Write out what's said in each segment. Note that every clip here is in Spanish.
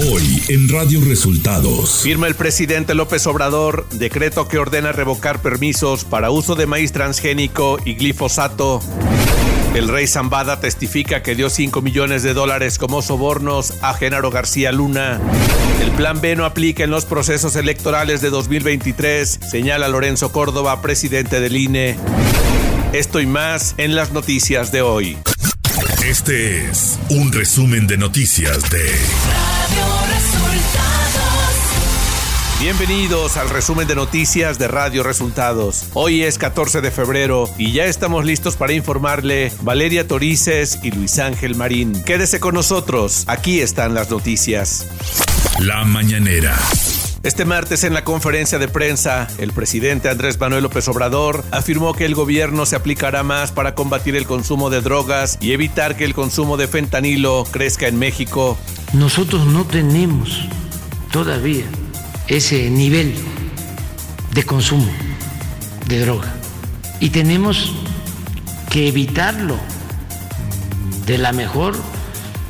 Hoy en Radio Resultados. Firma el presidente López Obrador decreto que ordena revocar permisos para uso de maíz transgénico y glifosato. El rey Zambada testifica que dio 5 millones de dólares como sobornos a Genaro García Luna. El plan B no aplica en los procesos electorales de 2023, señala Lorenzo Córdoba, presidente del INE. Esto y más en las noticias de hoy. Este es un resumen de noticias de Radio Resultados. Bienvenidos al resumen de noticias de Radio Resultados. Hoy es 14 de febrero y ya estamos listos para informarle Valeria Torices y Luis Ángel Marín. Quédese con nosotros, aquí están las noticias. La mañanera. Este martes en la conferencia de prensa, el presidente Andrés Manuel López Obrador afirmó que el gobierno se aplicará más para combatir el consumo de drogas y evitar que el consumo de fentanilo crezca en México. Nosotros no tenemos todavía ese nivel de consumo de droga y tenemos que evitarlo de la mejor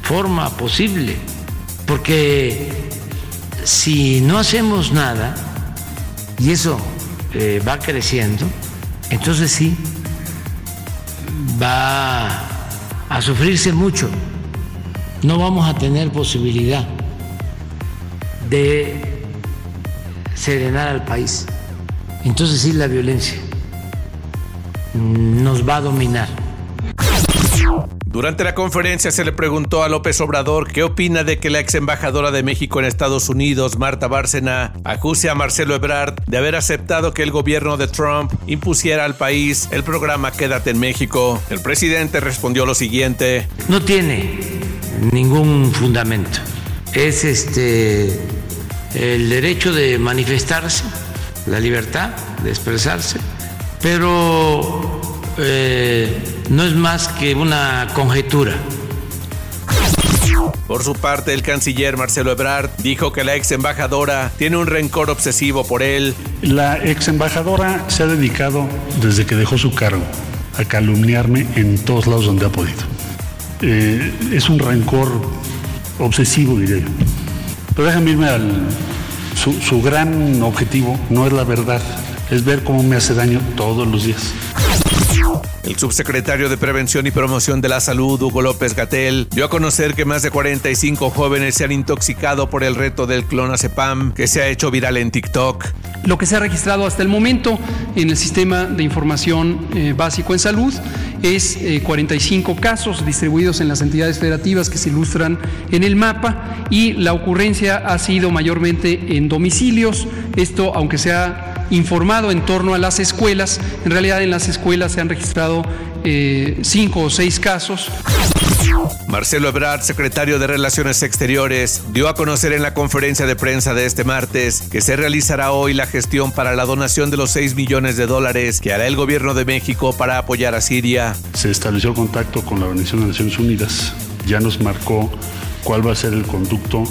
forma posible porque si no hacemos nada, y eso eh, va creciendo, entonces sí, va a sufrirse mucho. No vamos a tener posibilidad de serenar al país. Entonces sí, la violencia nos va a dominar. Durante la conferencia se le preguntó a López Obrador qué opina de que la ex embajadora de México en Estados Unidos, Marta Bárcena, acuse a Marcelo Ebrard de haber aceptado que el gobierno de Trump impusiera al país el programa Quédate en México. El presidente respondió lo siguiente: No tiene ningún fundamento. Es este el derecho de manifestarse, la libertad de expresarse, pero eh, no es más que una conjetura. Por su parte, el canciller Marcelo Ebrard dijo que la ex embajadora tiene un rencor obsesivo por él. La ex embajadora se ha dedicado, desde que dejó su cargo, a calumniarme en todos lados donde ha podido. Eh, es un rencor obsesivo, diría yo. Pero déjame irme al. Su, su gran objetivo no es la verdad, es ver cómo me hace daño todos los días. El subsecretario de Prevención y Promoción de la Salud, Hugo López Gatel, dio a conocer que más de 45 jóvenes se han intoxicado por el reto del clonazepam que se ha hecho viral en TikTok. Lo que se ha registrado hasta el momento en el sistema de información eh, básico en salud es 45 eh, casos distribuidos en las entidades federativas que se ilustran en el mapa y la ocurrencia ha sido mayormente en domicilios. Esto, aunque sea informado en torno a las escuelas. En realidad en las escuelas se han registrado eh, cinco o seis casos. Marcelo Ebrard, secretario de Relaciones Exteriores, dio a conocer en la conferencia de prensa de este martes que se realizará hoy la gestión para la donación de los 6 millones de dólares que hará el gobierno de México para apoyar a Siria. Se estableció contacto con la Organización de Naciones Unidas, ya nos marcó cuál va a ser el conducto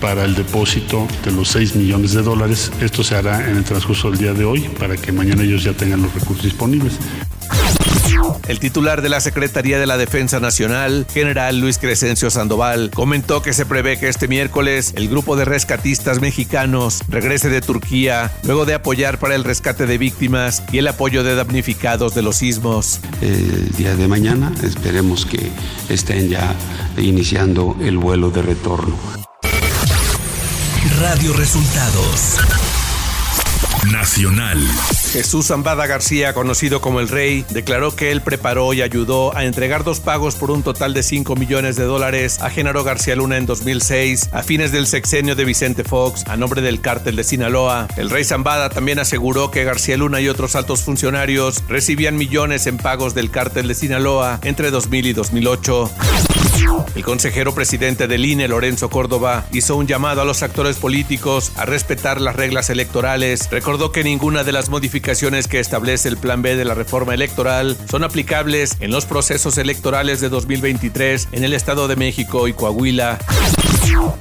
para el depósito de los 6 millones de dólares. Esto se hará en el transcurso del día de hoy para que mañana ellos ya tengan los recursos disponibles. El titular de la Secretaría de la Defensa Nacional, general Luis Crescencio Sandoval, comentó que se prevé que este miércoles el grupo de rescatistas mexicanos regrese de Turquía luego de apoyar para el rescate de víctimas y el apoyo de damnificados de los sismos. El día de mañana esperemos que estén ya iniciando el vuelo de retorno. Radio Resultados. Nacional. Jesús Zambada García, conocido como el Rey, declaró que él preparó y ayudó a entregar dos pagos por un total de 5 millones de dólares a Genaro García Luna en 2006, a fines del sexenio de Vicente Fox, a nombre del cártel de Sinaloa. El Rey Zambada también aseguró que García Luna y otros altos funcionarios recibían millones en pagos del cártel de Sinaloa entre 2000 y 2008. El consejero presidente del INE, Lorenzo Córdoba, hizo un llamado a los actores políticos a respetar las reglas electorales. Recordó que ninguna de las modificaciones que establece el Plan B de la reforma electoral son aplicables en los procesos electorales de 2023 en el Estado de México y Coahuila.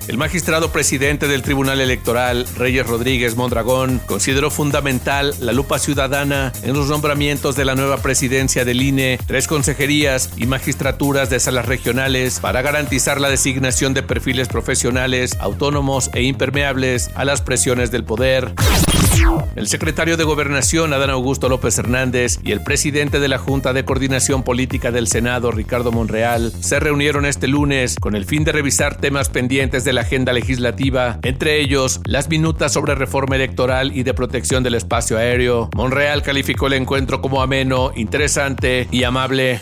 El magistrado presidente del Tribunal Electoral, Reyes Rodríguez Mondragón, consideró fundamental la lupa ciudadana en los nombramientos de la nueva presidencia del INE, tres consejerías y magistraturas de salas regionales para garantizar la designación de perfiles profesionales, autónomos e impermeables a las presiones del poder. El secretario de Gobernación, Adán Augusto López Hernández, y el presidente de la Junta de Coordinación Política del Senado, Ricardo Monreal, se reunieron este lunes con el fin de revisar temas pendientes de la agenda legislativa, entre ellos las minutas sobre reforma electoral y de protección del espacio aéreo. Monreal calificó el encuentro como ameno, interesante y amable.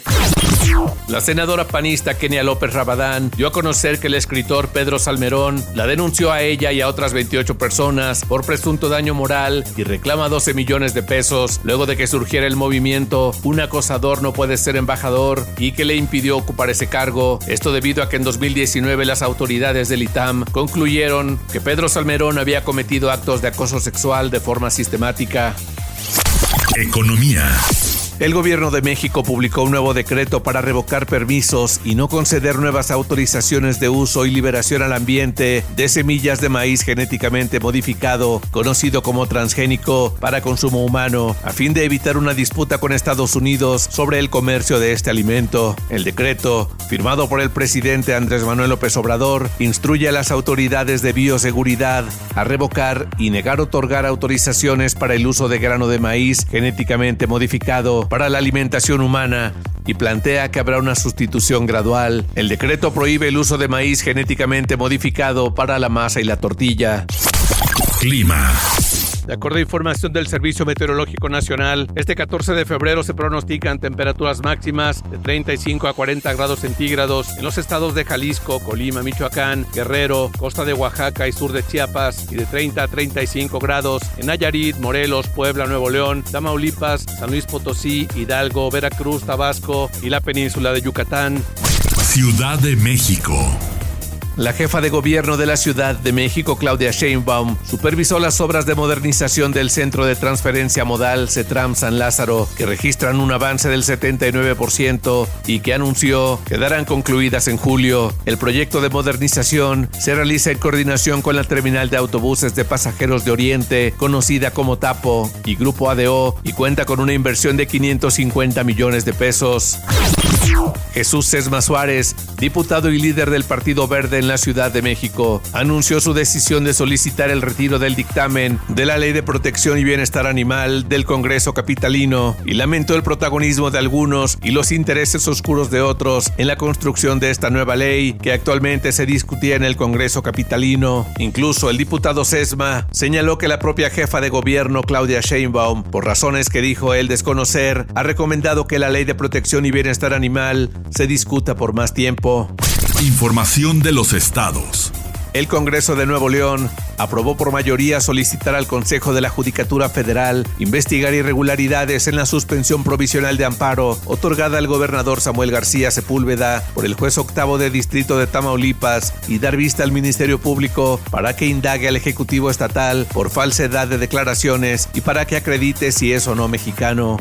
La senadora panista Kenia López Rabadán dio a conocer que el escritor Pedro Salmerón la denunció a ella y a otras 28 personas por presunto daño moral y reclama 12 millones de pesos luego de que surgiera el movimiento Un acosador no puede ser embajador y que le impidió ocupar ese cargo. Esto debido a que en 2019 las autoridades del ITAM concluyeron que Pedro Salmerón había cometido actos de acoso sexual de forma sistemática. Economía. El gobierno de México publicó un nuevo decreto para revocar permisos y no conceder nuevas autorizaciones de uso y liberación al ambiente de semillas de maíz genéticamente modificado, conocido como transgénico, para consumo humano, a fin de evitar una disputa con Estados Unidos sobre el comercio de este alimento. El decreto, firmado por el presidente Andrés Manuel López Obrador, instruye a las autoridades de bioseguridad a revocar y negar otorgar autorizaciones para el uso de grano de maíz genéticamente modificado para la alimentación humana y plantea que habrá una sustitución gradual. El decreto prohíbe el uso de maíz genéticamente modificado para la masa y la tortilla. Clima. De acuerdo a información del Servicio Meteorológico Nacional, este 14 de febrero se pronostican temperaturas máximas de 35 a 40 grados centígrados en los estados de Jalisco, Colima, Michoacán, Guerrero, costa de Oaxaca y sur de Chiapas y de 30 a 35 grados en Nayarit, Morelos, Puebla, Nuevo León, Tamaulipas, San Luis Potosí, Hidalgo, Veracruz, Tabasco y la península de Yucatán. Ciudad de México. La jefa de gobierno de la Ciudad de México, Claudia Sheinbaum, supervisó las obras de modernización del Centro de Transferencia Modal CETRAM San Lázaro, que registran un avance del 79% y que anunció quedarán concluidas en julio. El proyecto de modernización se realiza en coordinación con la terminal de autobuses de pasajeros de Oriente, conocida como TAPO, y Grupo ADO, y cuenta con una inversión de 550 millones de pesos. Jesús Sesma Suárez, diputado y líder del Partido Verde la Ciudad de México, anunció su decisión de solicitar el retiro del dictamen de la Ley de Protección y Bienestar Animal del Congreso Capitalino y lamentó el protagonismo de algunos y los intereses oscuros de otros en la construcción de esta nueva ley que actualmente se discutía en el Congreso Capitalino. Incluso el diputado Sesma señaló que la propia jefa de gobierno, Claudia Sheinbaum, por razones que dijo él desconocer, ha recomendado que la Ley de Protección y Bienestar Animal se discuta por más tiempo. Información de los estados. El Congreso de Nuevo León aprobó por mayoría solicitar al Consejo de la Judicatura Federal investigar irregularidades en la suspensión provisional de amparo otorgada al gobernador Samuel García Sepúlveda por el juez octavo de distrito de Tamaulipas y dar vista al Ministerio Público para que indague al Ejecutivo Estatal por falsedad de declaraciones y para que acredite si es o no mexicano.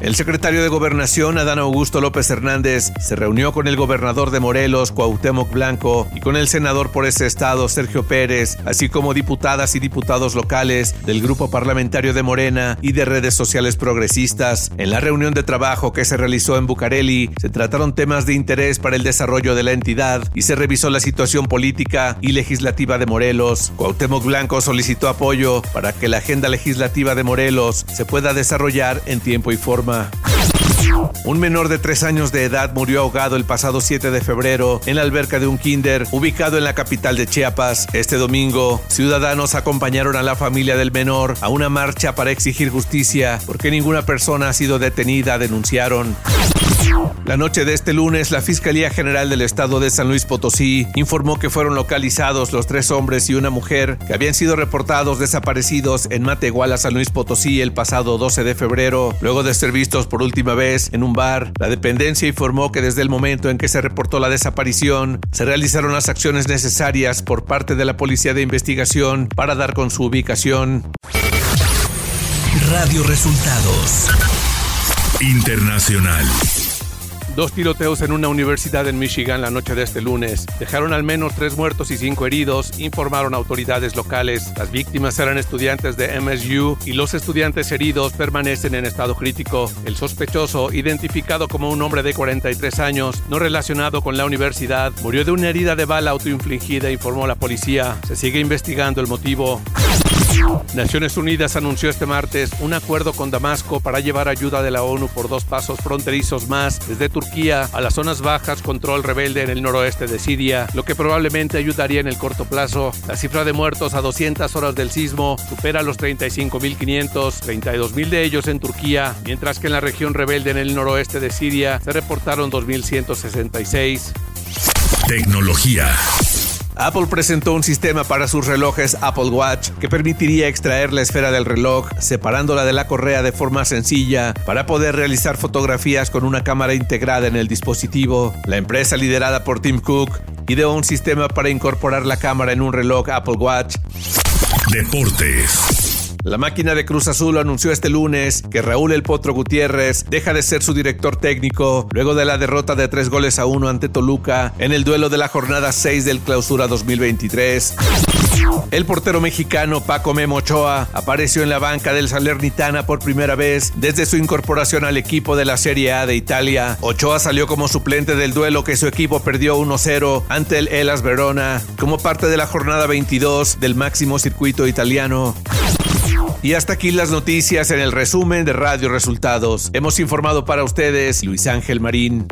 El secretario de Gobernación, Adán Augusto López Hernández, se reunió con el gobernador de Morelos, Cuauhtémoc Blanco, y con el senador por ese estado, Sergio Pérez, así como diputadas y diputados locales del Grupo Parlamentario de Morena y de redes sociales progresistas. En la reunión de trabajo que se realizó en Bucareli, se trataron temas de interés para el desarrollo de la entidad y se revisó la situación política y legislativa de Morelos. Cuauhtémoc Blanco solicitó apoyo para que la agenda legislativa de Morelos se pueda desarrollar en tiempo y forma. Un menor de tres años de edad murió ahogado el pasado 7 de febrero en la alberca de un kinder ubicado en la capital de Chiapas. Este domingo, ciudadanos acompañaron a la familia del menor a una marcha para exigir justicia porque ninguna persona ha sido detenida, denunciaron. La noche de este lunes, la Fiscalía General del Estado de San Luis Potosí informó que fueron localizados los tres hombres y una mujer que habían sido reportados desaparecidos en Matehuala, San Luis Potosí, el pasado 12 de febrero, luego de ser vistos por última vez en un bar. La dependencia informó que desde el momento en que se reportó la desaparición, se realizaron las acciones necesarias por parte de la Policía de Investigación para dar con su ubicación. Radio Resultados. Internacional. Dos tiroteos en una universidad en Michigan la noche de este lunes dejaron al menos tres muertos y cinco heridos, informaron autoridades locales. Las víctimas eran estudiantes de MSU y los estudiantes heridos permanecen en estado crítico. El sospechoso, identificado como un hombre de 43 años, no relacionado con la universidad, murió de una herida de bala autoinfligida, informó la policía. Se sigue investigando el motivo. Naciones Unidas anunció este martes un acuerdo con Damasco para llevar ayuda de la ONU por dos pasos fronterizos más desde Turquía a las zonas bajas control rebelde en el noroeste de Siria, lo que probablemente ayudaría en el corto plazo. La cifra de muertos a 200 horas del sismo supera los 35.500, 32.000 de ellos en Turquía, mientras que en la región rebelde en el noroeste de Siria se reportaron 2.166. Tecnología. Apple presentó un sistema para sus relojes Apple Watch que permitiría extraer la esfera del reloj separándola de la correa de forma sencilla para poder realizar fotografías con una cámara integrada en el dispositivo. La empresa liderada por Tim Cook ideó un sistema para incorporar la cámara en un reloj Apple Watch. Deportes. La máquina de Cruz Azul anunció este lunes que Raúl El Potro Gutiérrez deja de ser su director técnico luego de la derrota de tres goles a uno ante Toluca en el duelo de la jornada 6 del Clausura 2023. El portero mexicano Paco Memo Ochoa apareció en la banca del Salernitana por primera vez desde su incorporación al equipo de la Serie A de Italia. Ochoa salió como suplente del duelo que su equipo perdió 1-0 ante el Elas Verona como parte de la jornada 22 del máximo circuito italiano. Y hasta aquí las noticias en el resumen de Radio Resultados. Hemos informado para ustedes Luis Ángel Marín.